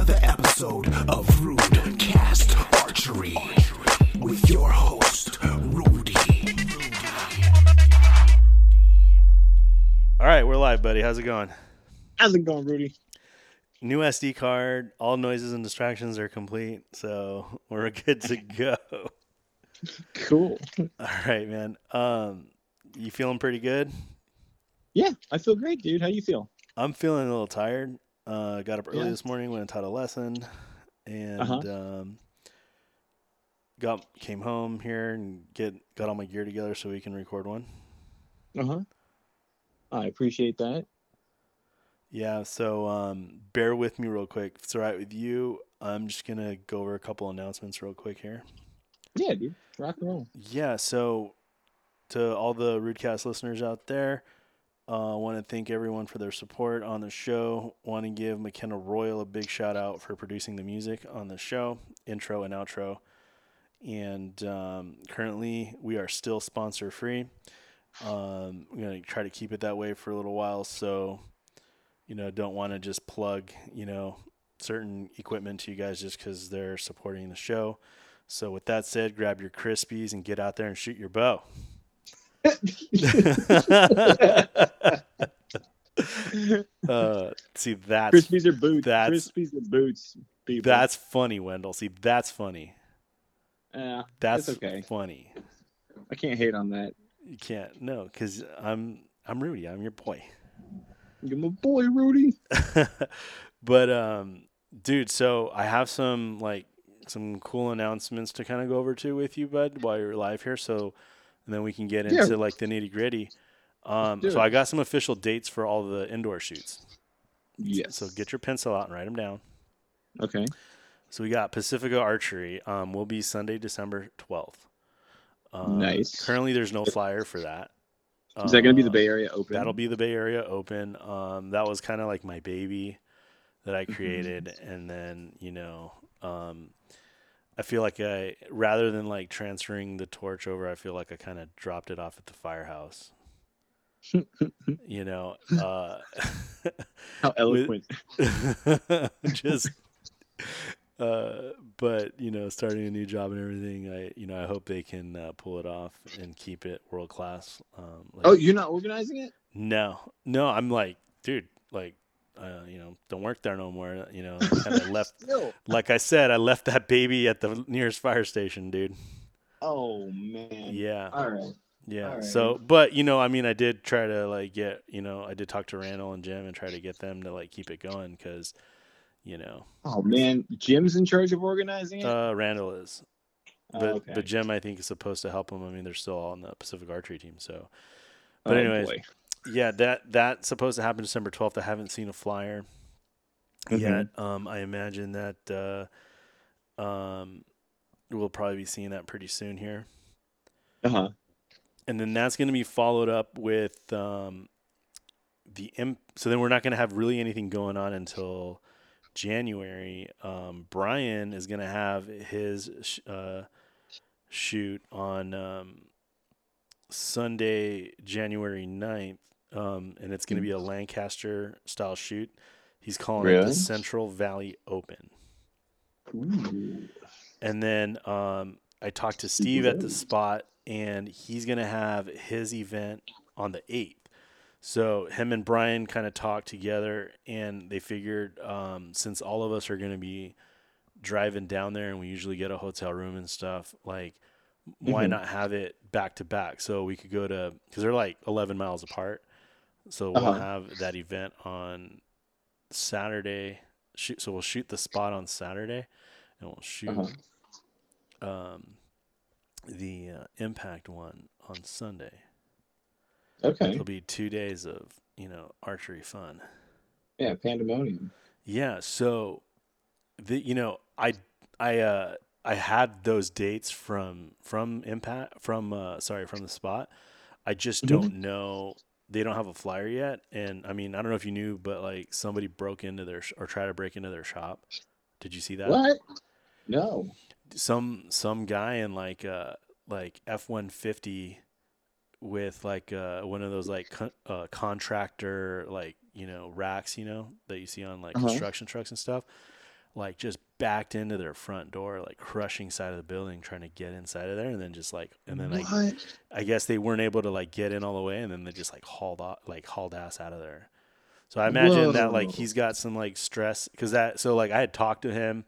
another episode of Rude Cast Archery with your host, Rudy. Rudy. All right, we're live, buddy. How's it going? How's it going, Rudy? New SD card. All noises and distractions are complete, so we're good to go. Cool. All right, man. Um, you feeling pretty good? Yeah, I feel great, dude. How you feel? I'm feeling a little tired. Uh, got up early Yeah. this morning, went and taught a lesson, and Uh-huh. um, got came home here and get got all my gear together so we can record one. Uh huh. I appreciate that. Yeah, so um, bear with me real quick. If it's all right with you, I'm just gonna go over a couple announcements real quick here. Yeah, dude. Rock and roll. Yeah, so to all the Rudecast listeners out there, uh, I want to thank everyone for their support on the show. Want to give McKenna Royal a big shout out for producing the music on the show, intro and outro. And um, currently, we are still sponsor free. Um, I'm gonna try to keep it that way for a little while. So, you know, don't want to just plug, you know, certain equipment to you guys just because they're supporting the show. So, with that said, grab your Crispies and get out there and shoot your bow. uh, see, that's Crispies are boots. that's- Crispies are boots. People. that's funny, Wendell. See, that's funny. yeah. That's okay. funny. I can't hate on that. You can't no, because I'm I'm Rudy. I'm your boy. You're my boy, Rudy. but um, dude, so I have some like some cool announcements to kind of go over to with you, bud, while you're live here. So, and then we can get Yeah. into like the nitty gritty. Um, so. I got some official dates for all the indoor shoots. Yes. So get your pencil out and write them down. Okay. So we got Pacifica Archery. Um, will be Sunday, December twelfth. Um, Nice. Currently, there's no flyer for that. Is that going to be the Bay Area Open? That'll be the Bay Area Open. Um, that was kind of like my baby that I Mm-hmm. created, and then you know, um, I feel like I rather than like transferring the torch over, I feel like I kind of dropped it off at the firehouse. you know, uh, How eloquent. just. Uh, but you know, starting a new job and everything, I you know I hope they can uh, pull it off and keep it world class. Um, like, Oh, you're not organizing it? no, no, I'm like, dude, like, uh, you know, don't work there no more. You know, kind of left. No. Like I said, I left that baby at the nearest fire station, dude. Oh man. Yeah, All right. yeah. So, but you know, I mean, I did try to like get, you know, I did talk to Randall and Jim and try to get them to like keep it going because, you know, Oh man, Jim's in charge of organizing it. uh, Randall is, Oh, but okay. but Jim I think is supposed to help him. I mean, they're still all on the Pacific Archery team, so. But Oh, anyways, boy. Yeah, that that's supposed to happen December twelfth. I haven't seen a flyer Mhm. yet. Um, I imagine that uh, um, we'll probably be seeing that pretty soon here, Uh huh. and then that's going to be followed up with um, the imp. So then we're not going to have really anything going on until January. Um, Brian is going to have his sh- uh, shoot on um, Sunday, January 9th, um, and it's going to be a Lancaster style shoot. He's calling it the Central Valley Open. Ooh. And then um, I talked to Steve at the spot, and he's going to have his event on the 8th. So him and Brian kind of talked together, and they figured um, since all of us are going to be driving down there, and we usually get a hotel room and stuff, like why Mhm. not have it back to back? So we could go to because they're like 11 miles apart. So we'll Uh-huh. have that event on Saturday. Shoot, so we'll shoot the spot on Saturday, and we'll shoot Uh-huh. um, the uh, impact one on Sunday. Okay. It'll be two days of you know archery fun. Yeah, pandemonium. Yeah. So the you know I I uh I had those dates from from impact from uh sorry from the spot. I just Mhm. don't know. They don't have a flyer yet, and I mean I don't know if you knew, but like somebody broke into their sh- or tried to break into their shop. Did you see that? What? No. some some guy in like uh like F one fifty with like uh one of those like con- uh, contractor like you know racks you know that you see on like Uh-huh. construction trucks and stuff. Like just backed into their front door, like crushing side of the building, trying to get inside of there, and then just like, and then like, what? I guess they weren't able to like get in all the way, and then they just like hauled off, like hauled ass out of there. So I imagine that like he's got some like stress because that. So like I had talked to him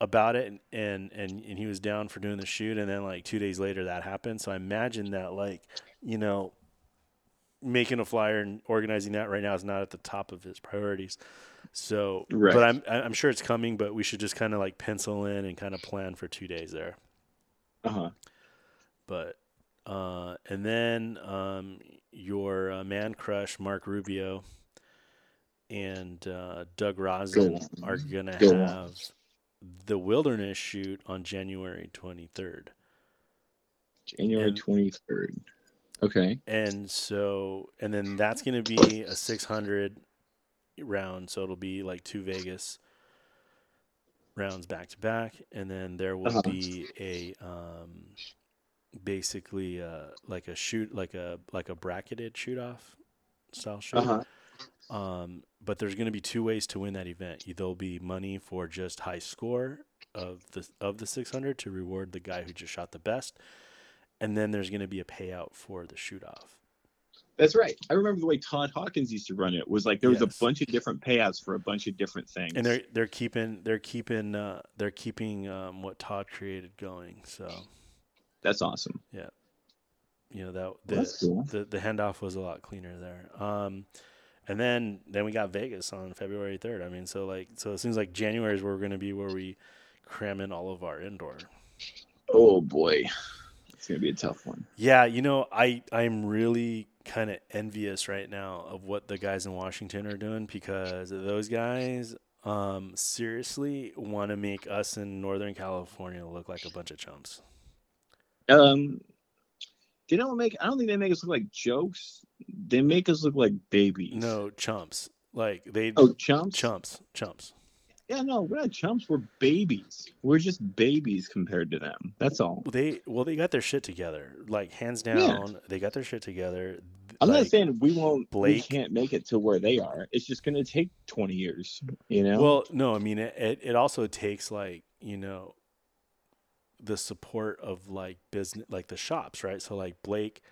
about it, and, and and and he was down for doing the shoot, and then like two days later that happened. So I imagine that like you know making a flyer and organizing that right now is not at the top of his priorities. So, Right. but I'm I'm sure it's coming. But we should just kind of like pencil in and kind of plan for two days there. Uh huh. But uh, and then um, your uh, man crush Mark Rubio and uh, Doug Rosin on. are gonna Go have the wilderness shoot on January 23rd. January And- twenty third. Okay. And so, and then that's going to be a 600 round. So it'll be like two Vegas rounds back to back. And then there will Uh-huh. be a, um, basically, uh, like a shoot, like a, like a bracketed shoot off style shoot. Uh huh. Um, but there's going to be two ways to win that event. There'll be money for just high score of the of the 600 to reward the guy who just shot the best, and then there's going to be a payout for the shoot off. That's right. I remember the way Todd Hawkins used to run it was like there was Yes. a bunch of different payouts for a bunch of different things. And they're they're keeping they're keeping uh, they're keeping um, what Todd created going. So that's awesome. Yeah, you know that the, cool. the the handoff was a lot cleaner there. Um, and then then we got Vegas on February 3rd. I mean, so like so it seems like January is where we're going to be where we cram in all of our indoor. Oh boy, it's gonna be a tough one. Yeah, you know, I I'm really kind of envious right now of what the guys in Washington are doing because those guys um seriously want to make us in Northern California look like a bunch of chumps. Um, they don't make. I don't think they make us look like jokes. They make us look like babies. No, chumps. Like they Oh, chumps. chumps, chumps. Yeah, no, we're not chumps. We're babies. We're just babies compared to them. That's all. They well, they got their shit together. Like hands down, they got their shit together. I'm not saying we won't. Blake- We can't make it to where they are. It's just gonna take 20 years. You know. Well, no, I mean it, it. It also takes like you know, the support of like business, like the shops, right? So like Blake,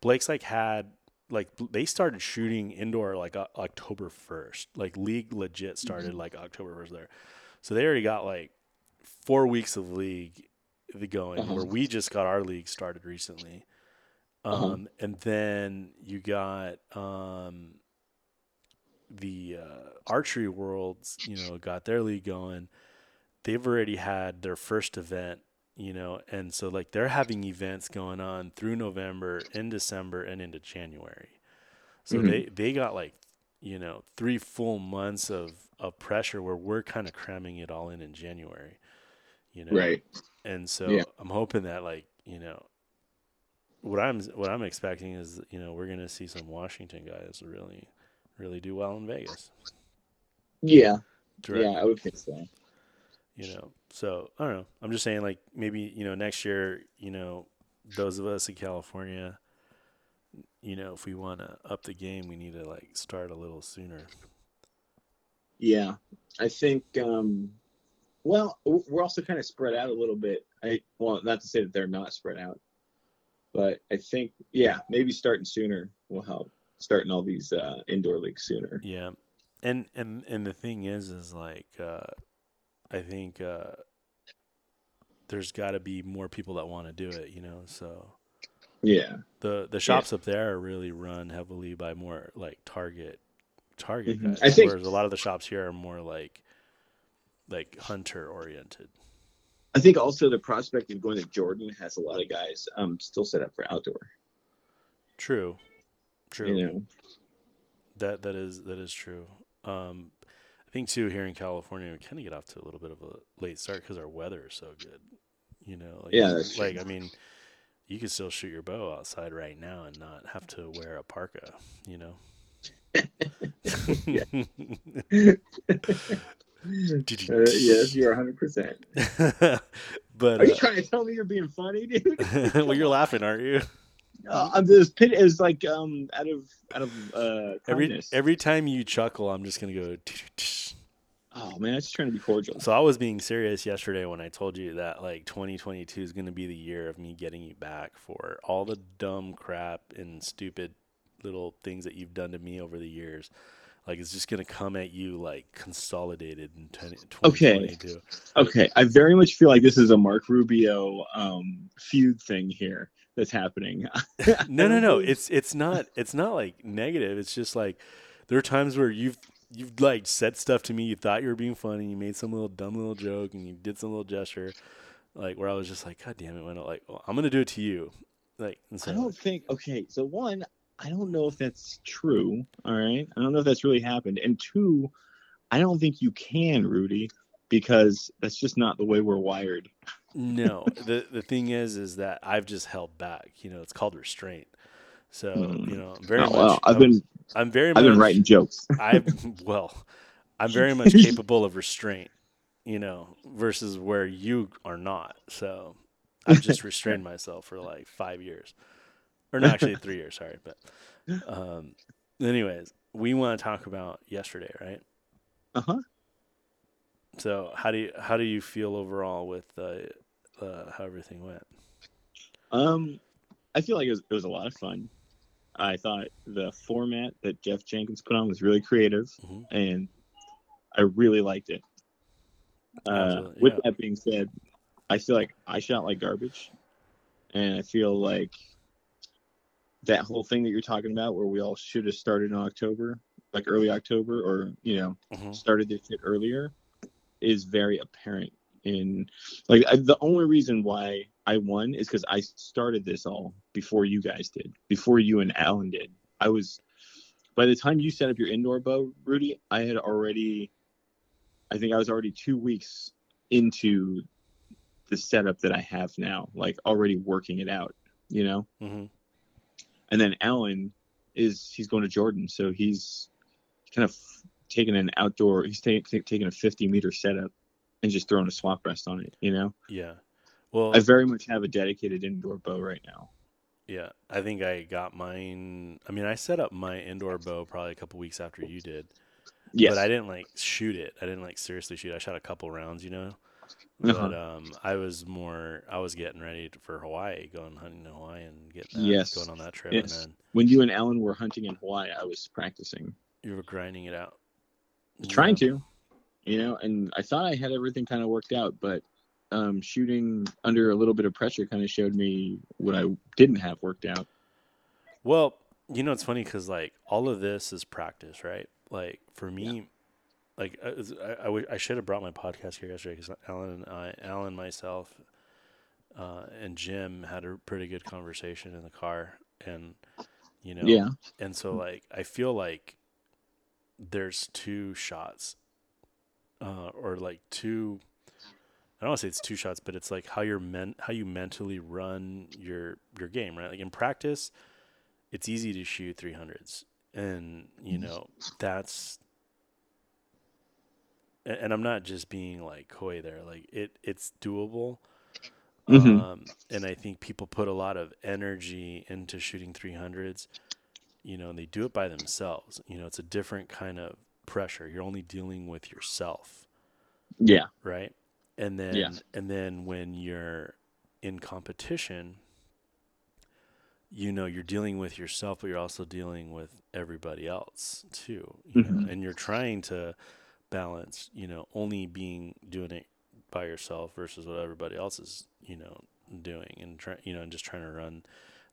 Blake's like had like they started shooting indoor like o- October first. Like league legit started like October first there, so they already got like four weeks of league the going Uh-huh. where we just got our league started recently. Um, Uh-huh. and then you got um, the uh, archery worlds, you know, got their league going. They've already had their first event, you know, and so like they're having events going on through November, in December, and into January. So Mhm. they they got like you know three full months of of pressure where we're kind of cramming it all in in January, you know, right. and so Yeah. I'm hoping that like you know what I'm what I'm expecting is you know we're gonna see some Washington guys really really do well in Vegas. Yeah. Direct, Yeah, I would think so. You know, so I don't know. I'm just saying like maybe you know next year you know those of us in California, you know if we want to up the game, we need to like start a little sooner. Yeah, I think. um Well, we're also kind of spread out a little bit. I well, not to say that they're not spread out, but I think yeah, maybe starting sooner will help. Starting all these uh, indoor leagues sooner. Yeah, and and and the thing is, is like uh, I think uh, there's got to be more people that want to do it. You know, so Yeah. the the shops up there are really run heavily by more like target target Mhm. guys, I think- whereas a lot of the shops here are more like like hunter oriented. I think also the prospect of going to Jordan has a lot of guys um still set up for outdoor. True, true. You know. That that is that is true. Um, I think too here in California we kind of get off to a little bit of a late start because our weather is so good. You know, like, Yeah, like true. I mean, you could still shoot your bow outside right now and not have to wear a parka. You know. Uh, yes, you're 100. percent but Are you uh, trying to tell me you're being funny, dude? well, you're laughing, aren't you? Uh, I'm just pit is like um out of out of uh Every kindness. every time you chuckle, I'm just gonna go. Oh man, I was just trying to be cordial. So I was being serious yesterday when I told you that like 2022 is going to be the year of me getting you back for all the dumb crap and stupid little things that you've done to me over the years. Like it's just going to come at you like consolidated in 20, Okay. 2022. Okay, I very much feel like this is a Mark Rubio um, feud thing here that's happening. no, no, no. It's it's not it's not like negative. It's just like there are times where you've you've like said stuff to me. You thought you were being funny. You made some little dumb little joke, and you did some little gesture, like where I was just like, God damn it, Wendell. Like well, I'm gonna do it to you. Like and so, I don't think. Okay, so one, I don't know if that's true. All right, I don't know if that's really happened. And two, I don't think you can, Rudy, because that's just not the way we're wired. no. the the thing is, is that I've just held back. You know, it's called restraint. So Hmm. you know, I'm very Oh, much. well, I've I'm, been I'm very I've much. been writing jokes. I well, I'm very much capable of restraint, you know, versus where you are not. So I've just restrained myself for like five years, or no, actually three years. Sorry, but um, anyways, we want to talk about yesterday, right? Uh huh. So how do you how do you feel overall with uh, uh, how everything went? Um, I feel like it was, it was a lot of fun. I thought the format that Jeff Jenkins put on was really creative, Mhm. and I really liked it. Uh, with yeah. that being said, I feel like I shot like garbage, and I feel like that whole thing that you're talking about, where we all should have started in October, like early October, or you know, Mhm. started this shit earlier, is very apparent. In like I, the only reason why I won is because I started this all before you guys did, before you and Alan did. I was by the time you set up your indoor bow, Rudy, I had already, I think I was already two weeks into the setup that I have now, like already working it out, you know. Mhm. And then Alan is he's going to Jordan, so he's kind of taking an outdoor. He's ta- ta- taking a 50 meter setup and just throwing a swap rest on it, you know. Yeah. Well, I very much have a dedicated indoor bow right now. Yeah, I think I got mine. I mean, I set up my indoor bow probably a couple weeks after you did, Yes. but I didn't like shoot it. I didn't like seriously shoot. I shot a couple rounds, you know. Uh-huh. But um, I was more. I was getting ready for Hawaii, going hunting in Hawaii and getting that, Yes. going on that trip, Yes. and then when you and Alan were hunting in Hawaii, I was practicing, you were grinding it out. Trying to, you know, and I thought I had everything kind of worked out, but um, shooting under a little bit of pressure kind of showed me what I didn't have worked out. Well, you know, it's funny because like all of this is practice, right? Like for me, like I, I, I I should have brought my podcast here yesterday because Alan and I, Alan, myself, uh, and Jim had a pretty good conversation in the car, and you know, Yeah. and so like I feel like there's two shots, uh, or like two. I don't want to say it's two shots, but it's like how you're men- how you mentally run your your game, right? Like in practice, it's easy to shoot 300s and you know that's and i'm not just being like coy there like it it's doable Mhm. um, and i think people put a lot of energy into shooting 300s you know and they do it by themselves you know it's a different kind of pressure you're only dealing with yourself Yeah. right? And then Yeah. and then when you're in competition, you know you're dealing with yourself, but you're also dealing with everybody else too. You know? Mhm. And you're trying to balance, you know, only being doing it by yourself versus what everybody else is, you know, doing and try, you know, and just trying to run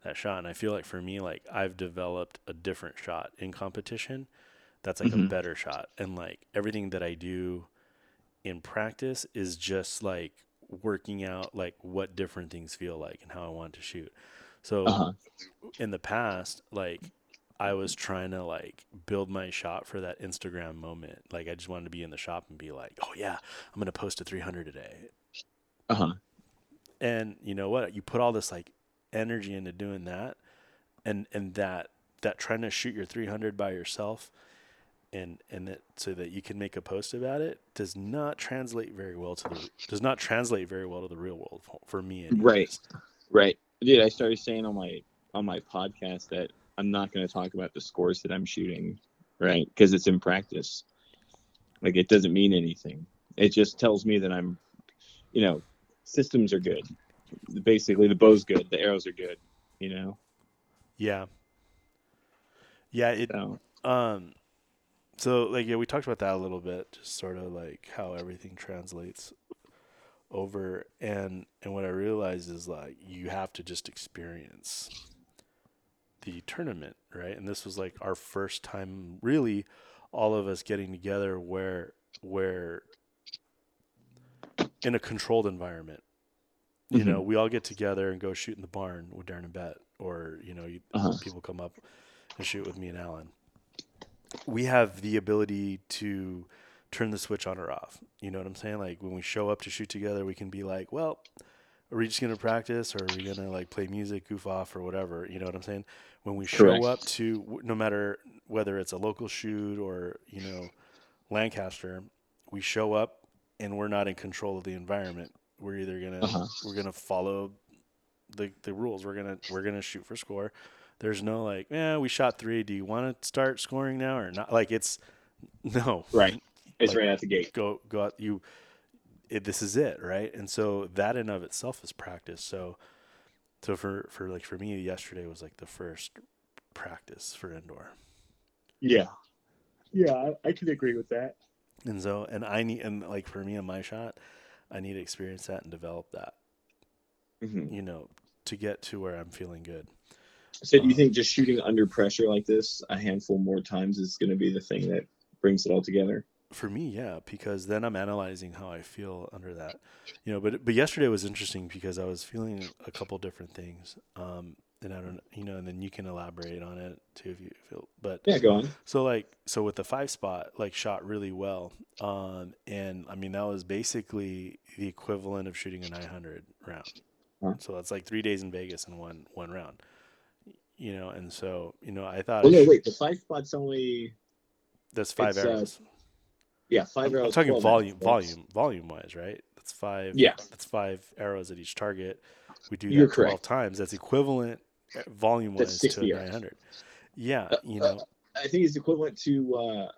that shot. And I feel like for me, like I've developed a different shot in competition. That's like a Mhm. better shot. And like everything that I do in practice is just like working out like what different things feel like and how I want to shoot. So Uh-huh. in the past, like I was trying to like build my shot for that Instagram moment. Like I just wanted to be in the shop and be like, "Oh yeah, I'm going to post a 300 today." Uh-huh. And you know what? You put all this like energy into doing that and and that that trying to shoot your 300 by yourself and and that so that you can make a post about it does not translate very well to the does not translate very well to the real world for- for me anyways. Right. Right. Dude, I started saying on my on my podcast that I'm not going to talk about the scores that I'm shooting, right? Because it's in practice. Like it doesn't mean anything. It just tells me that I'm, you know, systems are good. Basically, the bow's good, the arrows are good. You know. Yeah. Yeah. It. So Um. So like yeah, we talked about that a little bit, just sort of like how everything translates over, and and what I realized is like you have to just experience the tournament, right? And this was like our first time, really, all of us getting together where where in a controlled environment. You Mhm. know, we all get together and go shoot in the barn with Darren and Bet, or you know, you, Uh-huh. people come up and shoot with me and Alan. We have the ability to turn the switch on or off. You know what I'm saying? Like when we show up to shoot together, we can be like, well, are we just gonna practice, or are we gonna like play music, goof off, or whatever? You know what I'm saying? When we show Correct. up to, no matter whether it's a local shoot or you know, Lancaster, we show up and we're not in control of the environment. We're either gonna Uh-huh. we're gonna follow the the rules. We're gonna we're gonna shoot for score. There's no like, yeah, we shot three. Do you want to start scoring now or not? Like it's no, right, it's Like- right out the gate. go go out you it, this is it right and so that in of itself is practice so so for for like for me yesterday was like the first practice for indoor Yeah, yeah, I, I can agree with that. and so and i need and like for me on my shot i need to experience that and develop that hmm you know to get to where i'm feeling good. So, do you think just shooting under pressure like this a handful more times is going to be the thing that brings it all together? for me yeah because then i'm analyzing how i feel under that. You know but but yesterday was interesting because i was feeling a couple different things. Um and i don't you know and then you can elaborate on it too if you feel but Yeah, go on. so like so with the five spot like shot really well um and i mean that was basically the equivalent of shooting a 900 round Huh. so that's like three days in vegas in one one round you know and so you know i thought Well, no, wait. The five spot's only that's five uh, arrows yeah five I'm, I'm arrows. talking volume, arrows. volume, volume wise, right? That's five. Yeah. That's five arrows at each target. We do that You're twelve correct. times. That's equivalent volume wise to 60 a arrows. nine hundred. Yeah, Uh, you uh, know, I think it's equivalent to. uh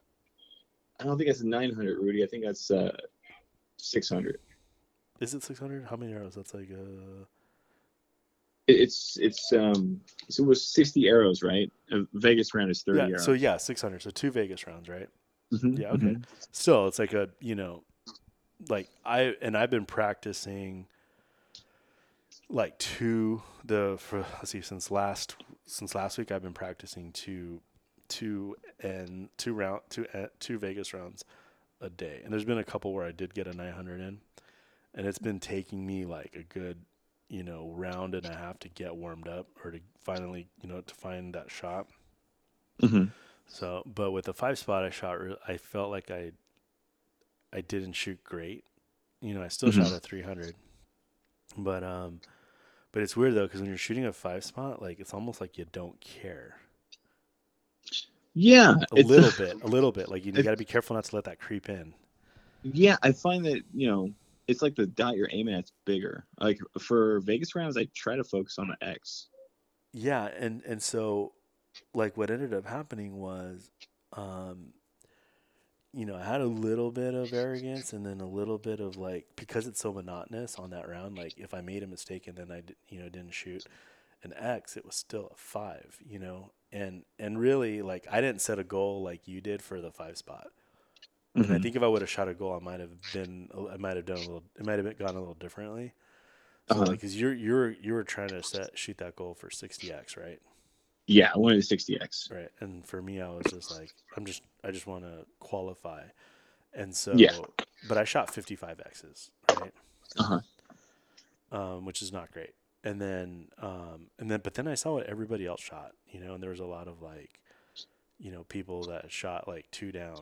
I don't think that's 900, Rudy. I think that's uh 600. is it six hundred? How many arrows? That's like uh It's it's um so it was 60 arrows, right? A Vegas round is 30 yeah. arrows. So yeah, six hundred. So two Vegas rounds, right? Mhm, Yeah. Okay. mhm. Still, it's like a you know, like I and I've been practicing like two the for let's see since last since last week I've been practicing two two and two round two uh, two Vegas rounds a day and there's been a couple where I did get a 900 in and it's been taking me like a good you know round and a half to get warmed up or to finally you know to find that shot Mhm. so, but with the five spot, I shot. I felt like I, I didn't shoot great. You know, I still Mhm. shot a 300, but um, but it's weird though because when you're shooting a five spot, like it's almost like you don't care Yeah, a little bit, a little bit. Like you, you got to be careful not to let that creep in. Yeah, I find that you know it's like the dot you're aiming at's bigger. Like for Vegas rounds, I try to focus on the X. Yeah, and and so like what ended up happening was um you know, I had a little bit of arrogance and then a little bit of like because it's so monotonous on that round, like if I made a mistake and then I you know didn't shoot an X, it was still a 5, you know. And and really like I didn't set a goal like you did for the 5 spot. And I Mhm. think if I would have shot a goal, I might have been I might have done a little it might have been gone a little differently. So Uh-huh. like cuz you're you're you were trying to set shoot that goal for 60x, right? Yeah, I wanted a 60X. Right. And for me, I was just like, I'm just, I just want to qualify. And so, Yeah. but I shot 55 X's, right? Uh-huh. Um, which is not great. And then, um, and then, but then I saw what everybody else shot, you know, and there was a lot of like, you know, people that shot like two down.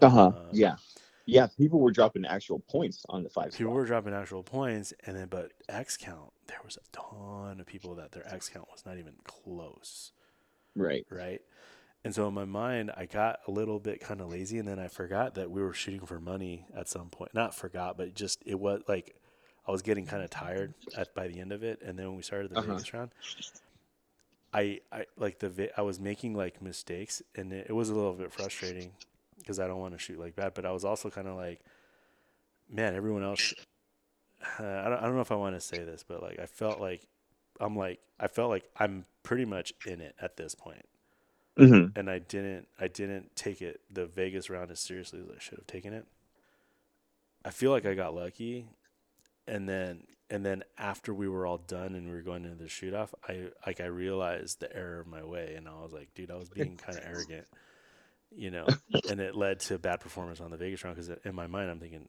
Uh-huh. Uh, yeah. Yeah, people were dropping actual points on the five People spot. were dropping actual points, and then, but X count, there was a ton of people that their X count was not even close. Right. right? And so in my mind, I got a little bit kind of lazy, and then I forgot that we were shooting for money at some point. Not forgot, but just it was like I was getting kind of tired at by the end of it. And then when we started the Uh-huh. Vegas round, I I like the I was making like mistakes, and it, it was a little bit frustrating. because I don't want to shoot like that. But I was also kind of like, man, everyone else. Uh, I don't, I don't know if I want to say this, but like I felt like I'm like I felt like I'm pretty much in it at this point, Mm-hmm. and I didn't I didn't take it the Vegas round as seriously as I should have taken it. I feel like I got lucky, and then and then after we were all done and we were going into the shoot off, I like I realized the error of my way, and I was like, dude, I was being kind of arrogant, you know, and it led to bad performance on the Vegas round because in my mind I'm thinking,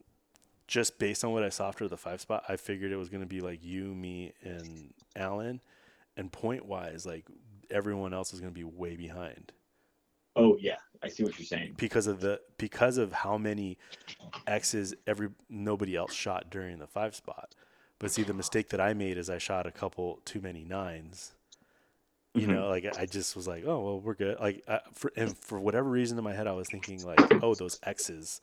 just based on what I saw after the five spot, I figured it was going to be like you, me, and Alan, and point wise, like everyone else is going to be way behind Oh yeah, I see what you're saying. because of the because of how many X's every nobody else shot during the five spot. But see, the mistake that I made is I shot a couple too many nines. You know, mm-hmm. like I just was like, oh well, we're good. Like, I, for and for whatever reason in my head, I was thinking like, oh, those X's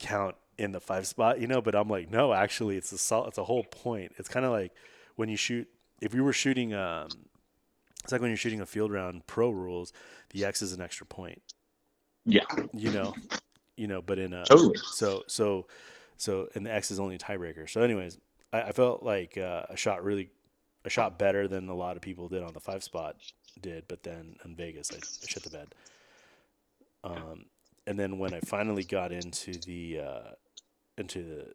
count in the five spot. You know, but I'm like, no, actually, it's a sol- it's a whole point. It's kind of like when you shoot. If you were shooting, um, it's like when you're shooting a field round pro rules, the X is an extra point Yeah, you know, you know, but in a totally. so so so and the X is only a tiebreaker. So, anyways, I, I felt like uh, I shot really, a shot better than a lot of people did on the five spot did, but then in Vegas I, I shit the bed. Um, and then when I finally got into the uh, into the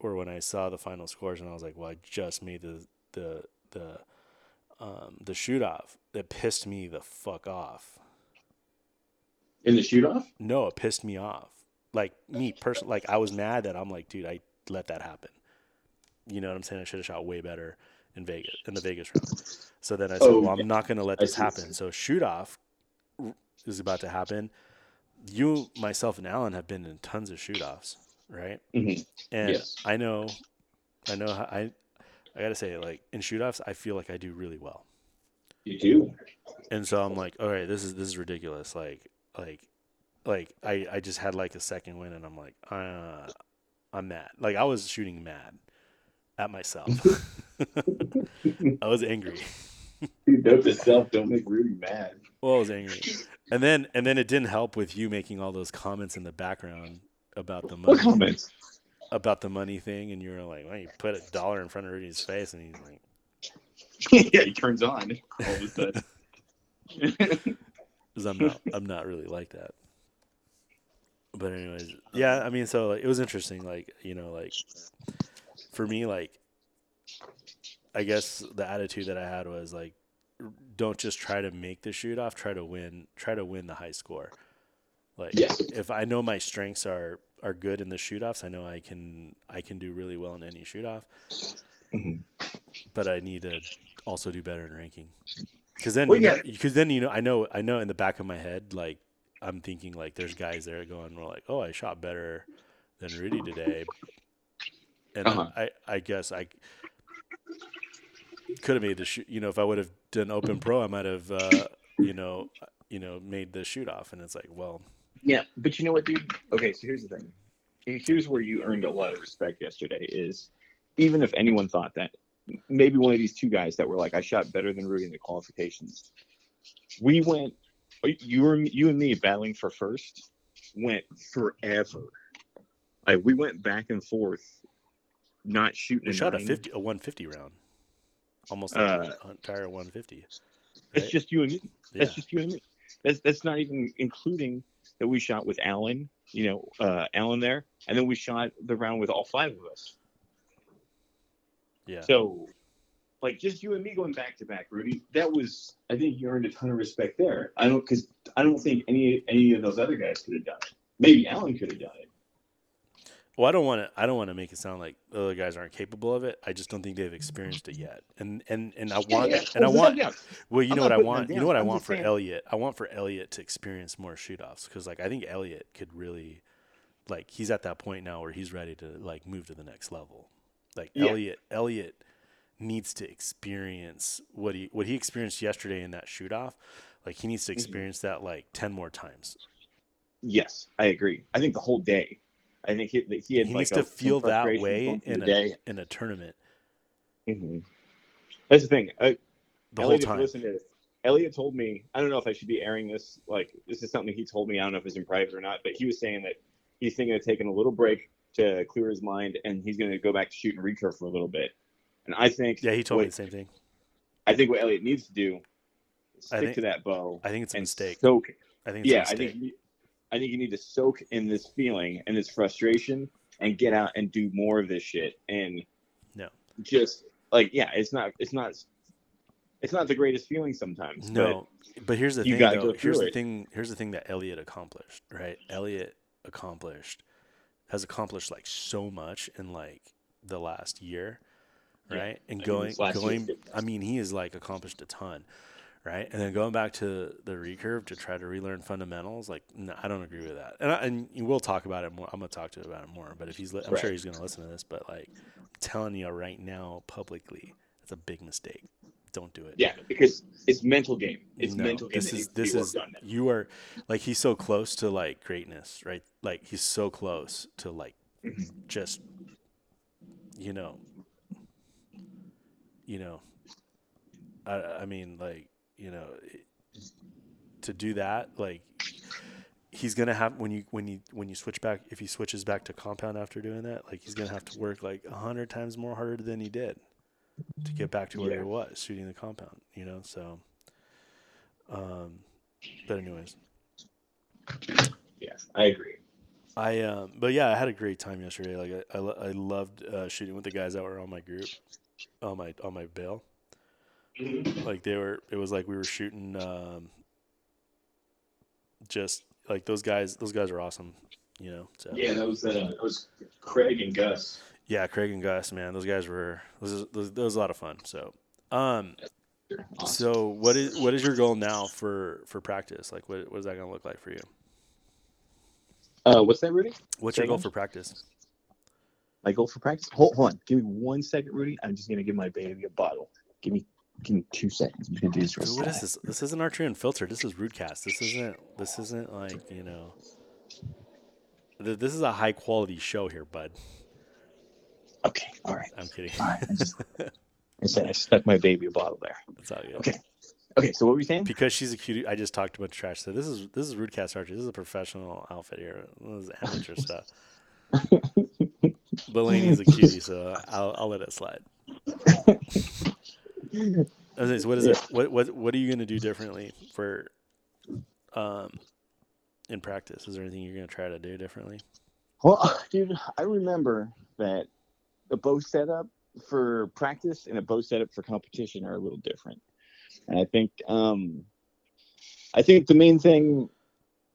or when I saw the final scores and I was like, well, I just made the the the um, the shoot off. It pissed me the fuck off. In the shoot off? No, it pissed me off. Like me personally, like I was mad that I'm like, dude, I let that happen. You know what I'm saying? I should have shot way better in Vegas in the Vegas round. So then I said, Oh, well, I'm yeah. not going to let this happen. So shoot off is about to happen. You, myself, and Alan have been in tons of shoot offs, right? Mhm. And Yes. I know, I know how I, I gotta say, like in shoot offs, I feel like I do really well You do? and so I'm like, all right, this is this is ridiculous. Like, like, like I I just had like a second win, and I'm like, uh, I'm mad. Like I was shooting mad at myself. I was angry. Note to self, don't make Rudy mad. Well, I was angry, and then and then it didn't help with you making all those comments in the background about the money comments? about the money thing, and you were like, well, you put a dollar in front of Rudy's face, and he's like, yeah, he turns on all of a sudden. because I'm not I'm not really like that. But anyways, yeah, I mean, so like, it was interesting. Like you know, like for me, like I guess the attitude that I had was like, don't just try to make the shoot off. Try to win. Try to win the high score. Like Yes. if I know my strengths are are good in the shoot offs, I know I can I can do really well in any shoot off. Mhm. But I need to also do better in ranking. Because then, Well, you know, yeah. because then you know, I know, I know in the back of my head, like I'm thinking, like there's guys there going, well, like, oh, I shot better than Rudy today, and Uh-huh. I, I guess I could have made the shoot. You know, if I would have done open pro, I might have, uh, you know, you know, made the shoot off. And it's like, well, Yeah, but you know what, dude? Okay, so here's the thing. Here's where you earned a lot of respect yesterday. Is even if anyone thought that maybe one of these two guys that were like, I shot better than Rudy in the qualifications. We went, you were you and me battling for first, went forever. Like we went back and forth, not shooting. we shot a fifty, a one fifty round, almost Uh, an entire one fifty. It's just you and me. That's Yeah. just you and me. That's that's not even including that we shot with Alan, you know, uh, Alan there, and then we shot the round with all five of us. yeah. So, like, just you and me going back to back, Rudy. That was, I think, you earned a ton of respect there. I don't, because I don't think any any of those other guys could have done it. Maybe Alan could have done it. Well, I don't want to. I don't want to make it sound like the other guys aren't capable of it. I just don't think they've experienced it yet. And and and I want Yeah, and I well, want. yeah. Well, you I'm know what I want. You know what I. I'm want for saying- Elliot. I want for Elliot to experience more shoot offs because, like, I think Elliot could really, like, he's at that point now where he's ready to like move to the next level. Like Yeah. Elliot, Elliot needs to experience what he what he experienced yesterday in that shoot off. Like he needs to Mhm. experience that like ten more times. Yes, I agree. I think the whole day. I think he, he had He like needs a- to feel that way in a day. in a tournament hmm That's the thing. Uh, the Elliot, whole time. Listen to Elliot told me, I don't know if I should be airing this. Like, this is something he told me. I don't know if it's in private or not, but he was saying that he's thinking of taking a little break to clear his mind, and he's going to go back to shooting recurve for a little bit. And I think, Yeah, he told what, me the same thing. I think what Elliot needs to do is stick think- to that bow I think it's a mistake. soak. I think it's Yeah, a I think, I think you need to soak in this feeling and this frustration and get out and do more of this shit. And No. just like, yeah, it's not, it's not, it's not the greatest feeling sometimes. No, but here's the thing. Though. go Here's the it. thing. Here's the thing that Elliot accomplished. Right, Elliot accomplished has accomplished like so much in like the last year, Yeah. right? And I mean, going this going. I mean, he has like accomplished a ton, right? And then going back to the recurve to try to relearn fundamentals, like no, I don't agree with that. And I, and we'll talk about it more. I'm gonna talk to him about it more. But if he's, li- I'm sure he's gonna listen to this. But like, I'm telling you right now publicly, it's a big mistake. Don't do it. yeah, because it's mental game. It's No, mental game. This is this is worked on now. you are like he's so close to like greatness, right? Like he's so close to like Mhm. just you know you know I I mean like you know to do that like he's gonna have when you when you when you switch back if he switches back to compound after doing that like he's gonna have to work like a hundred times more harder than he did to get back to where Yeah. he was shooting the compound you know so um but anyways Yes, I agree. I um but yeah I had a great time yesterday like I I, I loved uh, shooting with the guys that were on my group on my on my bale like they were it was like we were shooting um just like those guys those guys are awesome you know so Yeah, that was uh, that was Craig and Gus. yeah craig and gus man those guys were those was, those, that was a lot of fun so um Awesome. so what is what is your goal now for for practice like what, what is that gonna look like for you Uh, what's that, Rudy? what's Say your goal for practice My goal for practice? Hold, hold on. Give me one second, Rudy. I'm just gonna give my baby a bottle. Give me, give me two seconds. I'm gonna do this real what is this this isn't archery unfiltered this is rootcast this isn't this isn't like you know th- this is a high quality show here bud Okay. All right. i'm kidding All right. I just, I said I stuck my baby a bottle there. That's all good. Okay. Okay. So what were we saying? Because she's a cutie, I just talked a bunch of trash. So this is this is Rootcast Archery. This is a professional outfit here. This is amateur stuff. But a cutie, so I'll I'll let it slide. What is it? What what what are you gonna do differently for um in practice? Is there anything you're gonna try to do differently? Well, dude, I remember that a bow setup for practice and a bow setup for competition are a little different. And I think, um, I think the main thing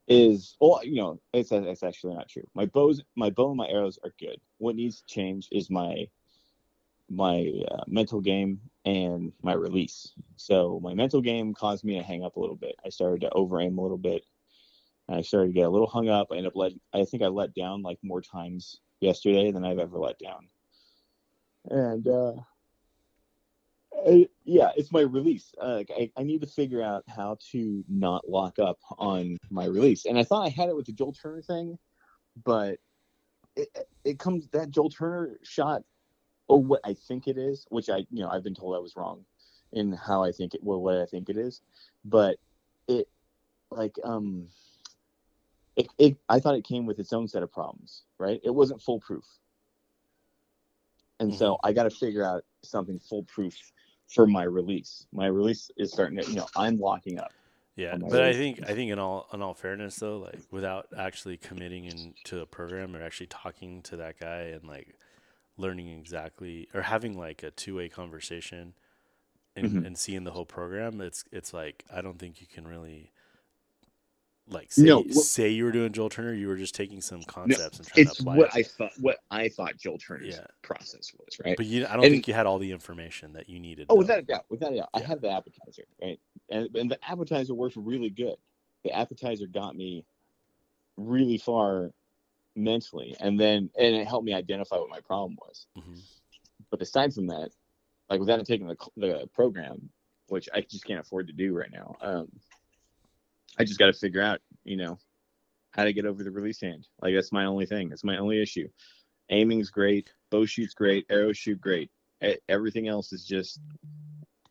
is, well, you know, it's it's actually not true. My bows, my bow, and my arrows are good. What needs to change is my my uh, mental game and my release. So my mental game caused me to hang up a little bit. I started to over aim a little bit. And I started to get a little hung up. I ended up let I think I let down like more times yesterday than I've ever let down. And uh I- yeah, it's my release. Uh, I, I need to figure out how to not lock up on my release. And I thought I had it with the Joel Turner thing, but it, it comes that Joel Turner shot, or what I think it is, which I you know I've been told I was wrong in how I think it, well what I think it is, but it like um it, it I thought it came with its own set of problems, right? It wasn't foolproof. And so I got to figure out something foolproof for my release. My release is starting to, you know, I'm locking up. Yeah, but I think I think in all in all fairness though, like without actually committing into a program or actually talking to that guy and like learning exactly or having like a two way conversation and, Mhm. and seeing the whole program, it's it's like I don't think you can really like say No, what- say you were doing Joel Turner, you were just taking some concepts and trying It's to apply what it. I thought what I thought Joel Turner's Yeah. process was, right? but you, I don't and- think you had all the information that you needed. Oh, though. without a doubt, without a doubt. I had the appetizer, right? And and the appetizer worked really good. The appetizer got me really far mentally, and then and it helped me identify what my problem was. Mhm. But aside from that, like without taking the the program, which I just can't afford to do right now, um, I just got to figure out, you know, how to get over the release hand. Like that's my only thing. That's my only issue. Aiming's great, bow shoots great, arrow shoot great. Everything else is just,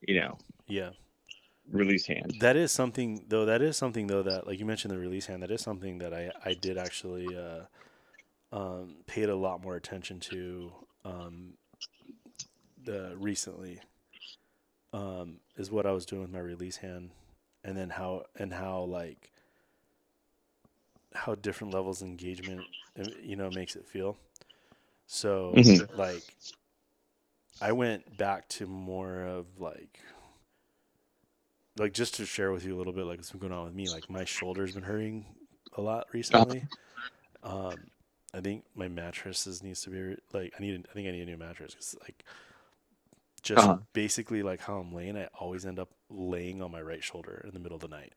you know, Yeah. release hand. That is something though. That is something though that like you mentioned the release hand. That is something that I I did actually uh, um, paid a lot more attention to um, the recently. Um, is what I was doing with my release hand, and then how and how like how different levels of engagement uh, you know makes it feel. So Mhm. like I went back to more of like like just to share with you a little bit like what's been going on with me like my shoulder's been hurting a lot recently um i think my mattresses needs to be like i need i think i need a new mattress because like just Uh-huh. basically like how i'm laying i always end up laying on my right shoulder in the middle of the night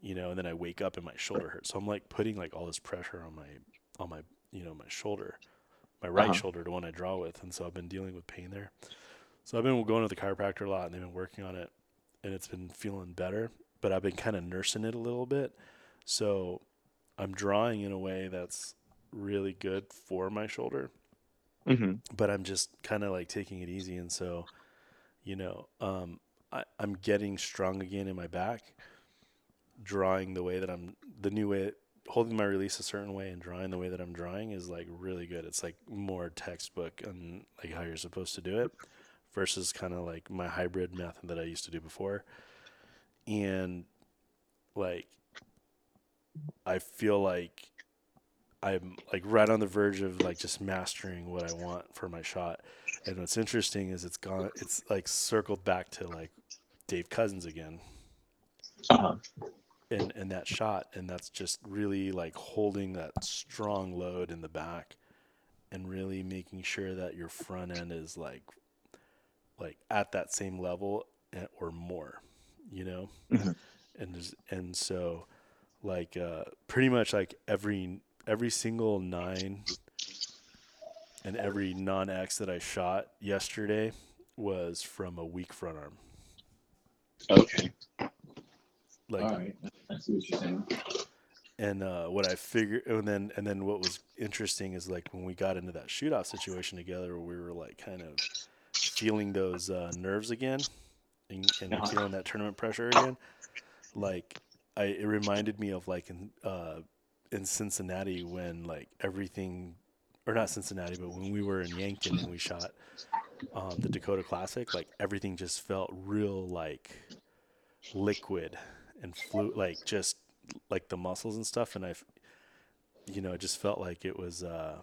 you know and then i wake up and my shoulder hurts so i'm like putting like all this pressure on my on my you know my shoulder my right Uh-huh. shoulder the one i draw with and so i've been dealing with pain there so i've been going to the chiropractor a lot and they've been working on it and it's been feeling better but i've been kind of nursing it a little bit so i'm drawing in a way that's really good for my shoulder Mm-hmm. but I'm just kind of like taking it easy. And so, you know, um, I, I'm getting strong again in my back, drawing the way that I'm, the new way, holding my release a certain way and drawing the way that I'm drawing is like really good. It's like more textbook and like how you're supposed to do it versus kind of like my hybrid method that I used to do before. And like, I feel like I'm like right on the verge of like just mastering what I want for my shot. And what's interesting is it's gone it's like circled back to like Dave Cousins again Uh-huh. in in that shot and that's just really like holding that strong load in the back and really making sure that your front end is like like at that same level eh, or more, you know? Mhm. And and so like uh pretty much like every every single 9 and every non-X that I shot yesterday was from a weak front arm. Okay. Like All right. I see what you're saying. and uh, what I figured, and then and then what was interesting is like when we got into that shootout situation together, we were like kind of feeling those uh, nerves again, and, and Uh-huh. feeling that tournament pressure again. Like I, it reminded me of like in uh, in Cincinnati when like everything, or not Cincinnati, but when we were in Yankton and we shot um, the Dakota Classic, like everything just felt real like liquid and flu like just like the muscles and stuff. And I've you know it just felt like it was uh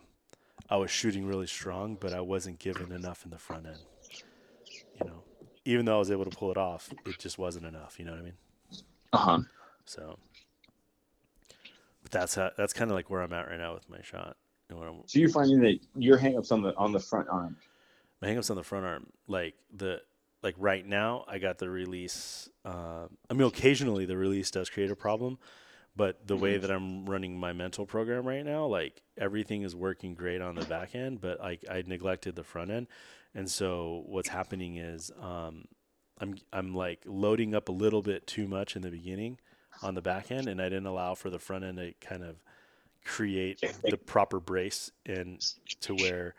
I was shooting really strong but I wasn't given enough in the front end you know? Even though I was able to pull it off it just wasn't enough you know what I mean? Uh huh. so that's how that's kind of like where I'm at right now with my shot. And what I'm, So you're finding that your hangups on the on the front arm. my hangups on the front arm like the like right now i got the release uh, i mean occasionally the release does create a problem but the way that i'm running my mental program right now like everything is working great on the back end but like i neglected the front end. And so what's happening is um, i'm i'm like loading up a little bit too much in the beginning on the back end and i didn't allow for the front end to kind of create the proper brace and to where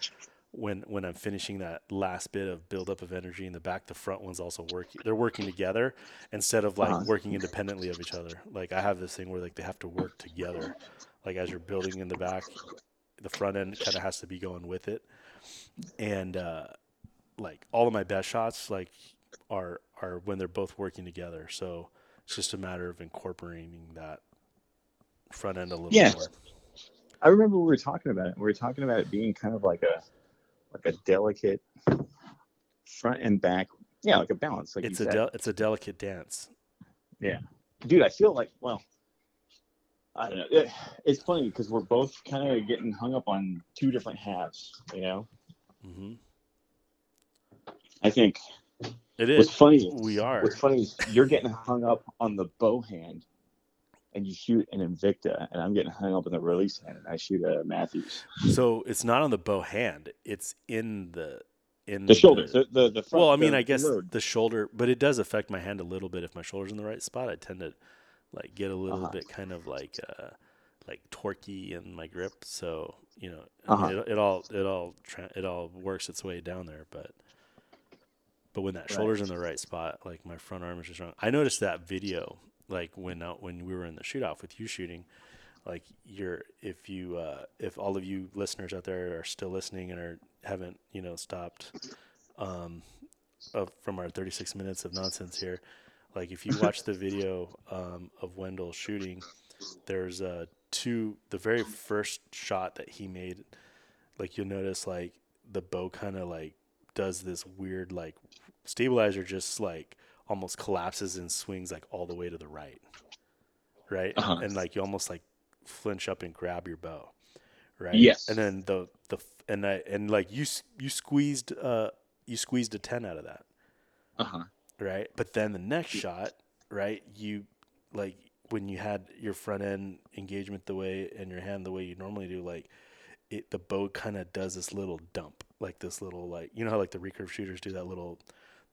when when I'm finishing that last bit of buildup of energy in the back, the front one's also working. They're working together instead of like Uh-huh. working independently of each other. Like I have this thing where like they have to work together. Like as you're building in the back, the front end kind of has to be going with it. And uh, like all of my best shots like are are when they're both working together. So it's just a matter of incorporating that front end a little Yeah. more. I remember we were talking about it. We were talking about it being kind of like a like a delicate front and back. Yeah, like a balance. Like it's a del- it's a delicate dance. Yeah, dude. I feel like well, I don't know. It- it's funny because we're both kind of getting hung up on two different halves. You know, hmm I think It what's funny. We are. What's funny is you're getting hung up on the bow hand, and you shoot an Invicta, and I'm getting hung up on the release hand, and I shoot a Mathews. So it's not on the bow hand. It's in the in The shoulder, the the, the front. well, I mean, the I guess load. the shoulder, but it does affect my hand a little bit if my shoulder's in the right spot. I tend to like get a little Uh-huh. bit kind of like uh like torquey in my grip. So you know, Uh-huh. mean, it, it all it all tra- it all works its way down there. But But when that Right. shoulder's in the right spot, like my front arm is just wrong. I noticed that video, like when out when we were in the shoot off with you shooting, like you're if you uh, if all of you listeners out there are still listening and are haven't you know stopped um, of from our 36 minutes of nonsense here, like if you watch the video um, of Wendell shooting, there's uh, two the very first shot that he made, like you'll notice like the bow kind of like does this weird like stabilizer just like almost collapses and swings like all the way to the right right Uh-huh. and like you almost like flinch up and grab your bow right Yes. and then the the and I and like you you squeezed uh you squeezed a 10 out of that Uh huh. right? But then the next shot, right? You like when you had your front end engagement the way and your hand the way you normally do, like it the bow kind of does this little dump, like this little like you know how like the recurve shooters do that little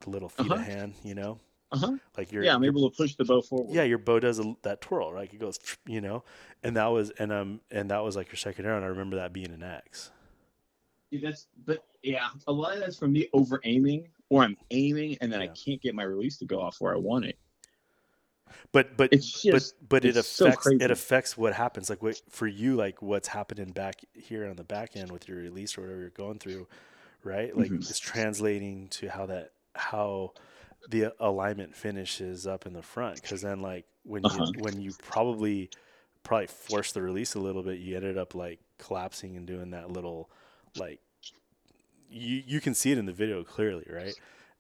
the little feet Uh-huh. of hand, you know, Uh huh. like your Yeah, I'm able to push the bow forward. yeah, your bow does a, that twirl, right? It goes, you know, and that was and um and that was like your second arrow, and I remember that being an X. See, that's but yeah, a lot of that's from me over aiming, or I'm aiming and then I can't get my release to go off where I want it. But but It's just but but it so affects crazy. it affects what happens like what for you like what's happening back here on the back end with your release or whatever you're going through right like Mhm. it's translating to how that how the alignment finishes up in the front because then like when Uh-huh. you when you probably probably force the release a little bit you ended up like collapsing and doing that little like you you can see it in the video clearly right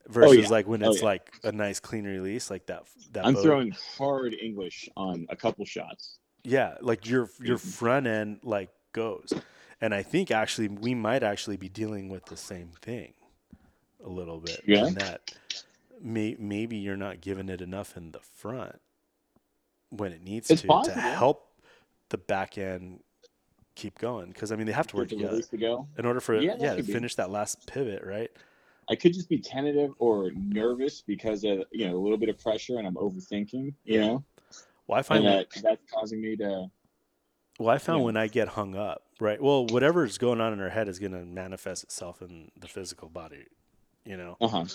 versus Oh, yeah. like when Oh, it's yeah. like a nice clean release like that that I'm bow- throwing hard English on a couple shots. yeah, like your your Mhm. front end like goes, and I think actually we might actually be dealing with the same thing a little bit. Yeah? In that may, maybe you're not giving it enough in the front when it needs It's to possible. to help the back end keep going because I mean they have to work together to go. in order for Yeah, yeah, to be. finish that last pivot right. I could just be tentative or nervous because of you know a little bit of pressure and I'm overthinking. You know, Well, I find that, that that's causing me to. well I found when I get hung up right. Well, whatever's going on in our head is going to manifest itself in the physical body. You know. Uh huh.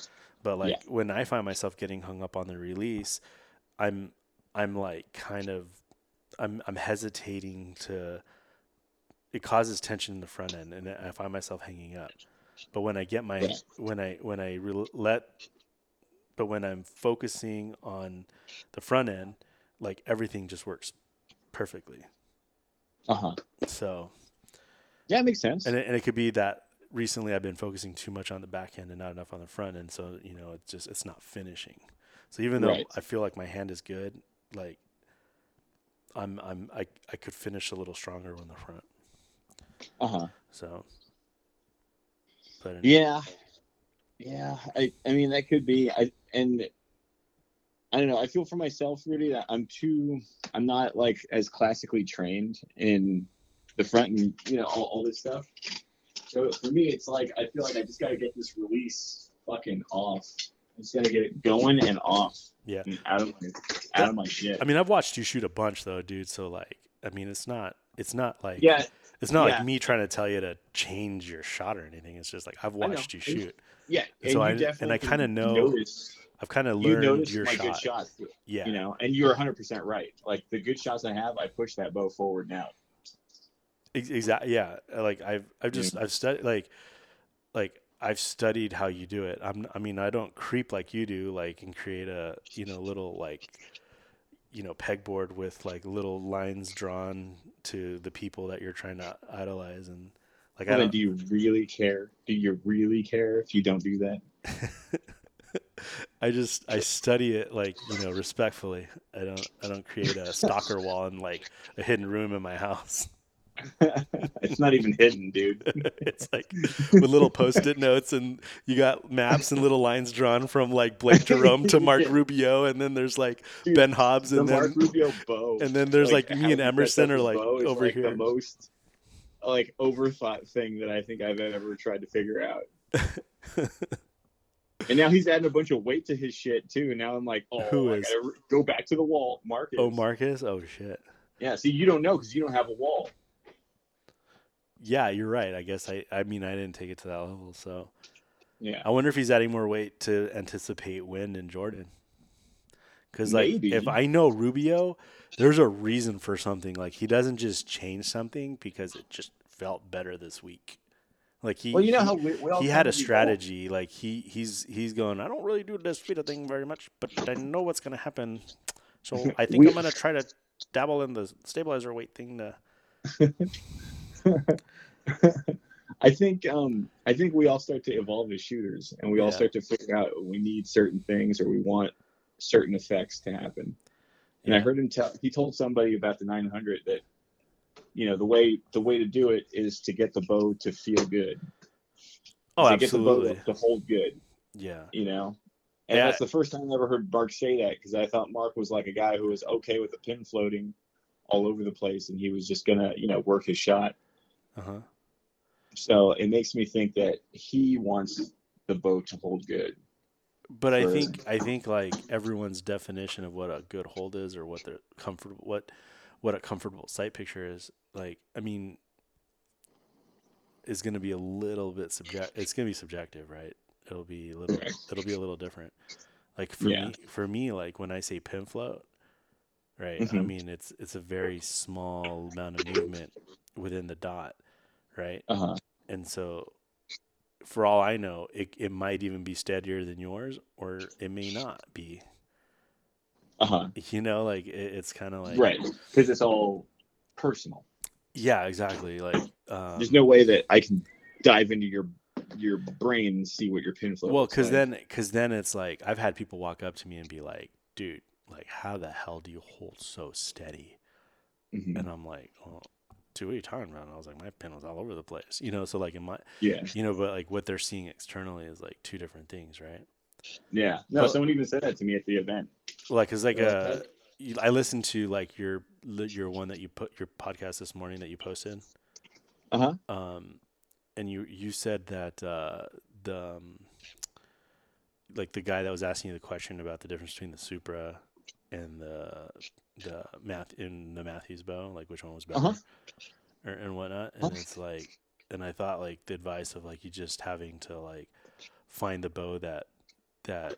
But like Yeah. when I find myself getting hung up on the release, I'm I'm like kind of I'm I'm hesitating to it causes tension in the front end and I find myself hanging up. But when I get my Right. when I when I re- let but when I'm focusing on the front end, like everything just works perfectly. Uh huh. So Yeah, it makes sense. and it, and it could be that recently I've been focusing too much on the back end and not enough on the front end. So you know, it's just it's not finishing. So even though Right. I feel like my hand is good, like I'm I'm I I could finish a little stronger on the front. Uh huh. So, but anyway, Yeah, yeah. I I mean that could be. I and I don't know. I feel for myself, Rudy, that I'm too. I'm not like as classically trained in the front and you know all, all this stuff. So for me, it's like I feel like I just got to get this release fucking off. I just got to get it going and off yeah. and out of my out of my shit. I mean, I've watched you shoot a bunch though, dude. So like, I mean, it's not it's not like yeah, it's not yeah. like me trying to tell you to change your shot or anything. It's just like I've watched you And- shoot. yeah. And so you I- and definitely I kinda know Notice, I've kind of you learned notice your my shot. good shots. Yeah. you know, and you're 100% right. Like the good shots I have, I push that bow forward now. Exactly. Yeah. Uh, like I've I've just I've studied like like I've studied how you do it. I'm I mean I don't creep like you do like and create a you know little like you know pegboard with like little lines drawn to the people that you're trying to idolize and like I Well, then don't do you really care? Do you really care if you don't do that? I just I study it like you know respectfully. I don't I don't create a stalker wall in like a hidden room in my house. it's not even hidden, dude. it's like with little post-it notes and you got maps and little lines drawn from like Blake Jerome to Mark Yeah. Rubio and then there's like Dude, Ben Hobbs the and Mark then Rubio bow. and then there's like, me and Emerson are like over like, here. The most like overthought thing that I think I've ever tried to figure out. and now he's adding a bunch of weight to his shit too. And now I'm like, oh, Who I is? go back to the wall. Marcus. Oh Marcus? Oh shit. Yeah. See, you don't know because you don't have a wall. Yeah, you're right. I guess I I mean I didn't take it to that level, so Yeah. I wonder if he's adding more weight to anticipate wind in Jordan. Because like, Maybe. if I know Rubio, there's a reason for something. Like he doesn't just change something because it just felt better this week. Like he, Well, you know he- how we, we he had a strategy. Like he he's he's going. I don't really do this Vita thing very much, but I know what's gonna happen. So I think We- I'm gonna try to dabble in the stabilizer weight thing. To I think um I think we all start to evolve as shooters, and we all Yeah. start to figure out we need certain things or we want certain effects to happen. And I heard him tell he told somebody about the 900 that you know the way the way to do it is to get the bow to feel good. oh, to get the bow absolutely. to hold good. Yeah, you know. And Yeah. that's the first time I ever heard Mark say that because I thought Mark was like a guy who was okay with the pin floating all over the place and he was just gonna, you know, work his shot. Uh huh. So it makes me think that he wants the boat to hold good. But I think I think like everyone's definition of what a good hold is or what the comfortable what what a comfortable sight picture is like I mean is going to be a little bit subject it's going to be subjective right it'll be a little it'll be a little different like for Yeah. me for me like when I say pin float right I Mhm. mean it's it's a very small amount of movement within the dot right Uh huh. and so, for all I know, it, it might even be steadier than yours, or it may not be. Uh huh. You know, like it, it's kind of like Right. Because it's all personal. Yeah, exactly. Like, um, There's no way that I can dive into your your brain and see what your pin flow. well, because like. then, because then it's like I've had people walk up to me and be like, "Dude, like, how the hell do you hold so steady?" Mhm. And I'm like, "Oh, dude, what are you talking about?" And I was like, "My pin was all over the place," you know. So like in my, yeah, you know, but like what they're seeing externally is like two different things, right? yeah. No, Well- someone even said that to me at the event. like it's like Yeah, a okay. you- I listened to like your your one that you put your podcast this morning that you posted Uh huh. um and you you said that uh the um, like the guy that was asking you the question about the difference between the Supra and the the math in the Mathews bow like which one was better Uh-huh. or, and whatnot and it's like and I thought like the advice of like you just having to like find the bow that that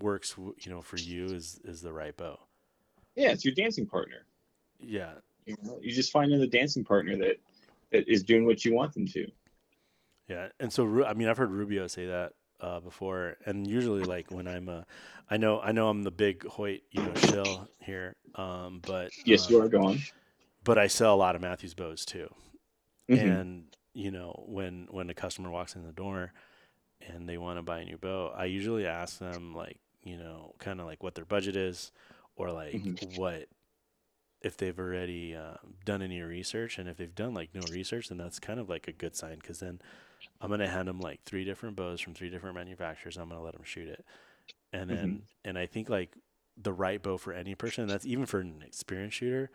works you know for you is is the right bow Yeah, it's your dancing partner. yeah You, know, you just find the dancing partner that that is doing what you want them to. Yeah, and so I mean, I've heard Rubio say that uh, before, and usually, like when I'm, uh, I know, I know, I'm the big Hoyt, you know, shill here, um, but Yes, uh, you are going. But I sell a lot of Mathews bows too, Mhm. and you know, when when a customer walks in the door and they want to buy a new bow, I usually ask them like, you know, kind of like what their budget is, or like Mhm. what if they've already uh, done any research, and if they've done like no research, then that's kind of like a good sign because then I'm gonna hand them like three different bows from three different manufacturers. I'm gonna let them shoot it, and then mm-hmm. and I think like the right bow for any person, that's even for an experienced shooter,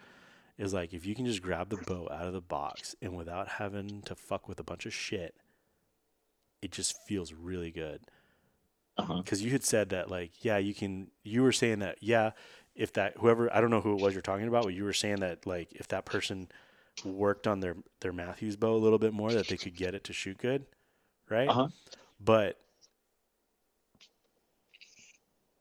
is like if you can just grab the bow out of the box and without having to fuck with a bunch of shit, it just feels really good. Uh-huh. Because you had said that like yeah you can you were saying that yeah if that whoever I don't know who it was you're talking about but you were saying that like if that person worked on their their Mathews bow a little bit more that they could get it to shoot good, right? Uh huh. But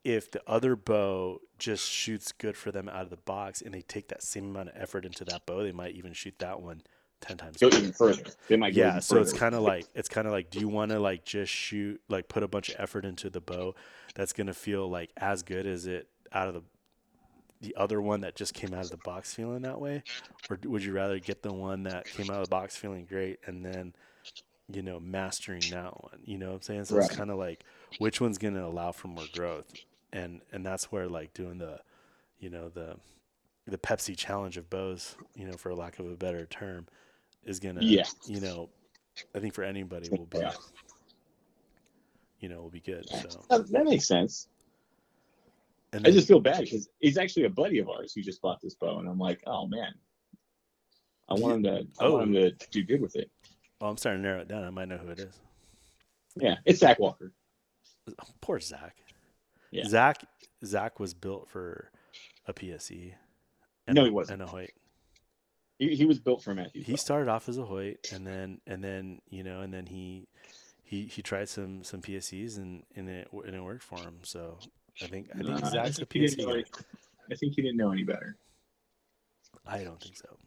if the other bow just shoots good for them out of the box and they take that same amount of effort into that bow, they might even shoot that one 10 times Go even further. They might Yeah, so it's kind of like it's kind of like do you want to like just shoot like put a bunch of effort into the bow that's going to feel like as good as it out of the the other one that just came out of the box feeling that way or would you rather get the one that came out of the box feeling great and then you know mastering that one you know what i'm saying so Right. it's kind of like which one's going to allow for more growth and and that's where like doing the you know the the pepsi challenge of bows you know for lack of a better term is going to Yeah. you know i think for anybody will be Yeah. you know will be good so That, that makes sense. and I then, just feel bad because he's actually a buddy of ours who just bought this bow, and I'm like, oh man, I want him to, I Oh. want him to do good with it. Oh i'm starting to narrow it down i might know who it is Yeah, it's Zach Walker. poor zach Yeah. zach zach was built for a pse and No, a- he wasn't. and a hoyt He, he was built for Matthew. he started off as a Hoyt, and then and then you know, and then he he he tried some some PSEs and and it and it worked for him. So I think I think Uh, Zach's a think he PSE. didn't know guy. any- I think he didn't know any better. I don't think so.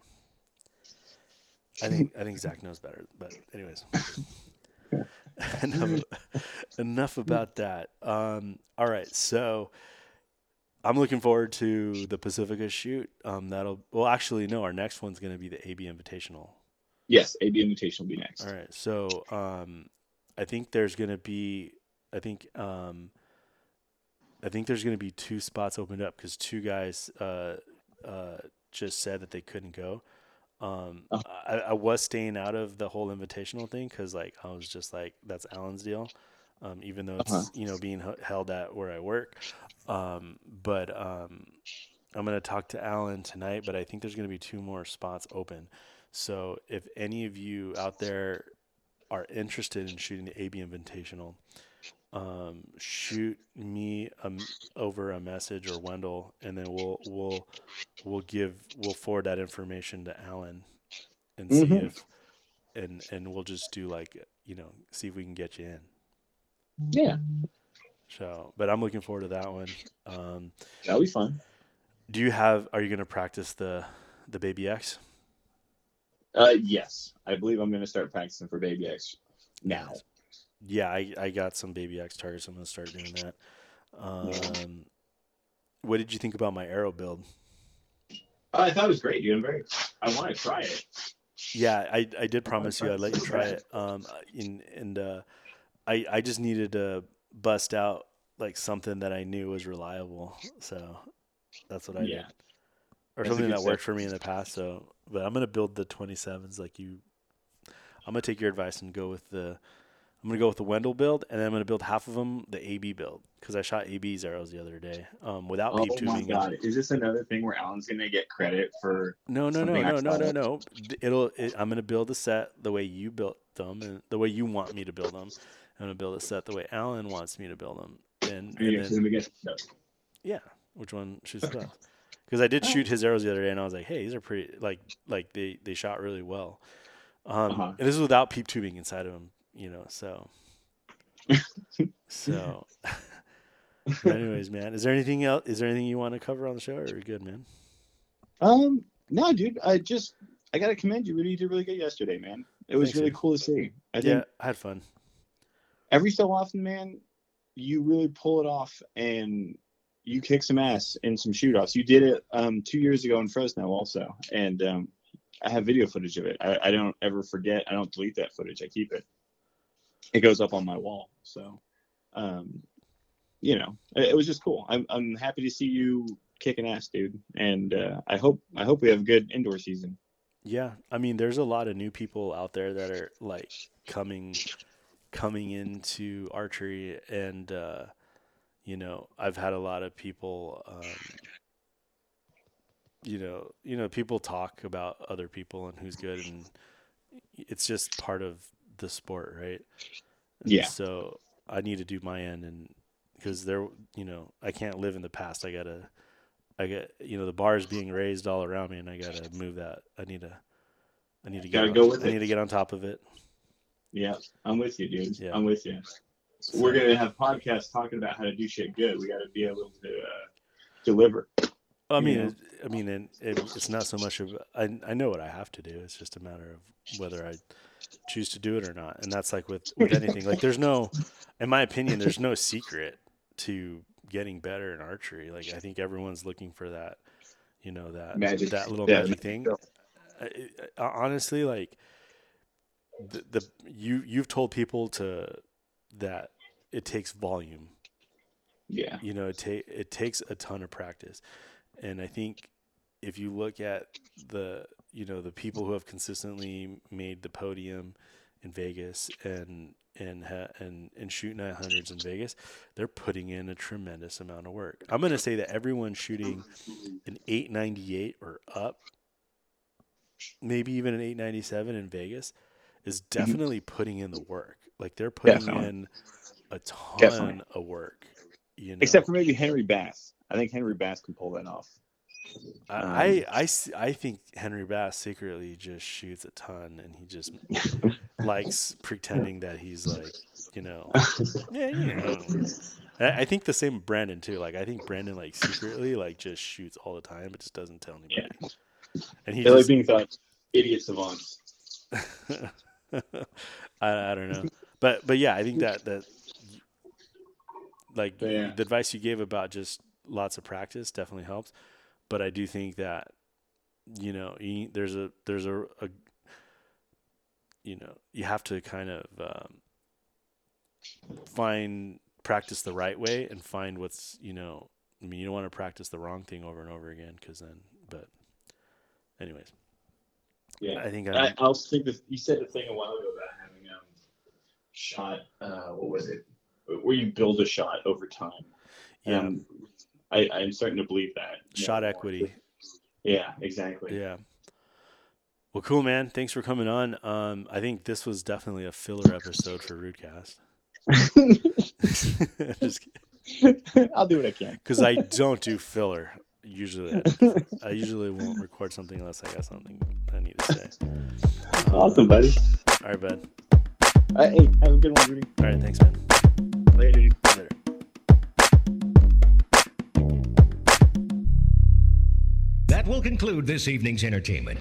I think I think Zach knows better. But anyways, enough, enough about that. Um, all right, so I'm looking forward to the Pacifica shoot. Um, that'll well, actually, no. Our next one's going to be the AB Invitational. Yes, AB Invitation will be next. All right, so um, I think there's going to be, I think, um, I think there's going to be two spots opened up because two guys uh, uh, just said that they couldn't go. Um, Oh. I, I was staying out of the whole invitational thing because, like, I was just like, that's Alan's deal. Um, even though it's Uh-huh. you know being held at where I work, um, but um, I'm gonna talk to Alan tonight. But I think there's gonna be two more spots open. So if any of you out there are interested in shooting the AB Invitational, um, shoot me um, over a message or Wendell, and then we'll we'll we'll give we'll forward that information to Alan and see Mhm. if and and we'll just do like you know see if we can get you in. Yeah, So, but I'm looking forward to that one. Um, that'll be fun. do you have? Are you going to practice the the Baby X? Uh, yes, I believe I'm going to start practicing for Baby X now. Yeah, I, I got some Baby X targets. I'm going to start doing that. Um, what did you think about my arrow build? Uh, I thought it was great, dude. I'm very. I want to try it. Yeah, I, I did promise you I'd let you try it. Um, and and uh, I I just needed to bust out like something that I knew was reliable. So that's what I Yeah. did, or That's something that worked step. for me in the past. So, but I'm gonna build the 27s like you. I'm gonna take your advice and go with the. I'm gonna go with the Wendell build, and then I'm gonna build half of them the AB build because I shot AB arrows the other day um, without Oh peep my god, is this another thing where Alan's to get credit for? No, no, no, no, no, no, no. It'll. It, I'm gonna build a set the way you built them, and the way you want me to build them. I'm gonna build a set the way Alan wants me to build them, and, Yeah, and then, no. yeah, which one shoots the best? Because I did shoot his arrows the other day, and I was like, hey, these are pretty. Like, like they they shot really well. Um, Uh-huh. and this is without peep tubing inside of them, you know. So, so. anyways, man, is there anything else? Is there anything you want to cover on the show, or are you good, man? Um, no, dude. I just I got to commend you. Rudy did really good yesterday, man. It was Thanks, really dude. cool to see. I yeah, I had fun. every so often, man, you really pull it off and you kick some ass in some shoot-offs. You did it um, two years ago in Fresno, also, and um, I have video footage of it. I, I don't ever forget. I don't delete that footage. I keep it. It goes up on my wall. So, um, you know, it, it was just cool. I'm I'm happy to see you kicking ass, dude. And uh, I hope I hope we have a good indoor season. Yeah, I mean, there's a lot of new people out there that are like coming, coming into archery, and uh, you know, I've had a lot of people, um, you know, you know, people talk about other people and who's good, and it's just part of the sport, right? Yeah. So I need to do my end, and because there, you know, I can't live in the past. I gotta, I got, you know, the bar is being raised all around me, and I gotta move that. I need to, I need to get, Gotta on, go with I it. need to get on top of it. Yeah, I'm with you, dude. Yeah. I'm with you. We're gonna have podcasts talking about how to do shit good. We got to be able to uh, deliver. I mean, it, I mean, and it, it's not so much of I, I know what I have to do. It's just a matter of whether I choose to do it or not. And that's like with with anything. Like, there's no, in my opinion, there's no secret to getting better in archery. Like, I think everyone's looking for that, you know, that Magic. that little Yeah, magic thing. pill. I, I, honestly, like the, the you you've told people to that it takes volume Yeah, you know it, ta- it takes a ton of practice and i think if you look at the you know the people who have consistently made the podium in vegas and and ha- and and shoot 900s in vegas they're putting in a tremendous amount of work i'm going to say that everyone shooting an 898 or up maybe even an 897 in vegas is mm-hmm. definitely putting in the work like they're putting Definitely. in a ton Definitely. of work you know except for maybe Henry Bass. I think Henry Bass can pull that off. I, Um, I, I s- I think Henry Bass secretly just shoots a ton, and he just likes pretending that he's like, you know, yeah, you know. I think the same with Brandon too. Like I think Brandon like secretly like just shoots all the time, but just doesn't tell anybody. And he They like being thought idiot savants. I, I don't know, but but yeah, I think that that like yeah. the advice you gave about just lots of practice definitely helps. But I do think that you know you, there's a there's a, a you know you have to kind of um, find practice the right way and find what's you know I mean you don't want to practice the wrong thing over and over again because then but anyways Yeah. I think I, I also think that you said a thing a while ago about having um shot. Uh, what was it? Where you build a shot over time. yeah Um, I, I'm starting to believe that. shot more. equity Yeah, exactly. Yeah. Well, cool, man. Thanks for coming on. Um, I think this was definitely a filler episode for Rootcast. I'll do what I can. because I don't do filler usually. I, I usually won't record something unless I got something I need to say. Awesome, buddy. All right, bud. Uh, hey, have a good one, Rudy. All right, thanks, man. Later. Will conclude this evening's entertainment.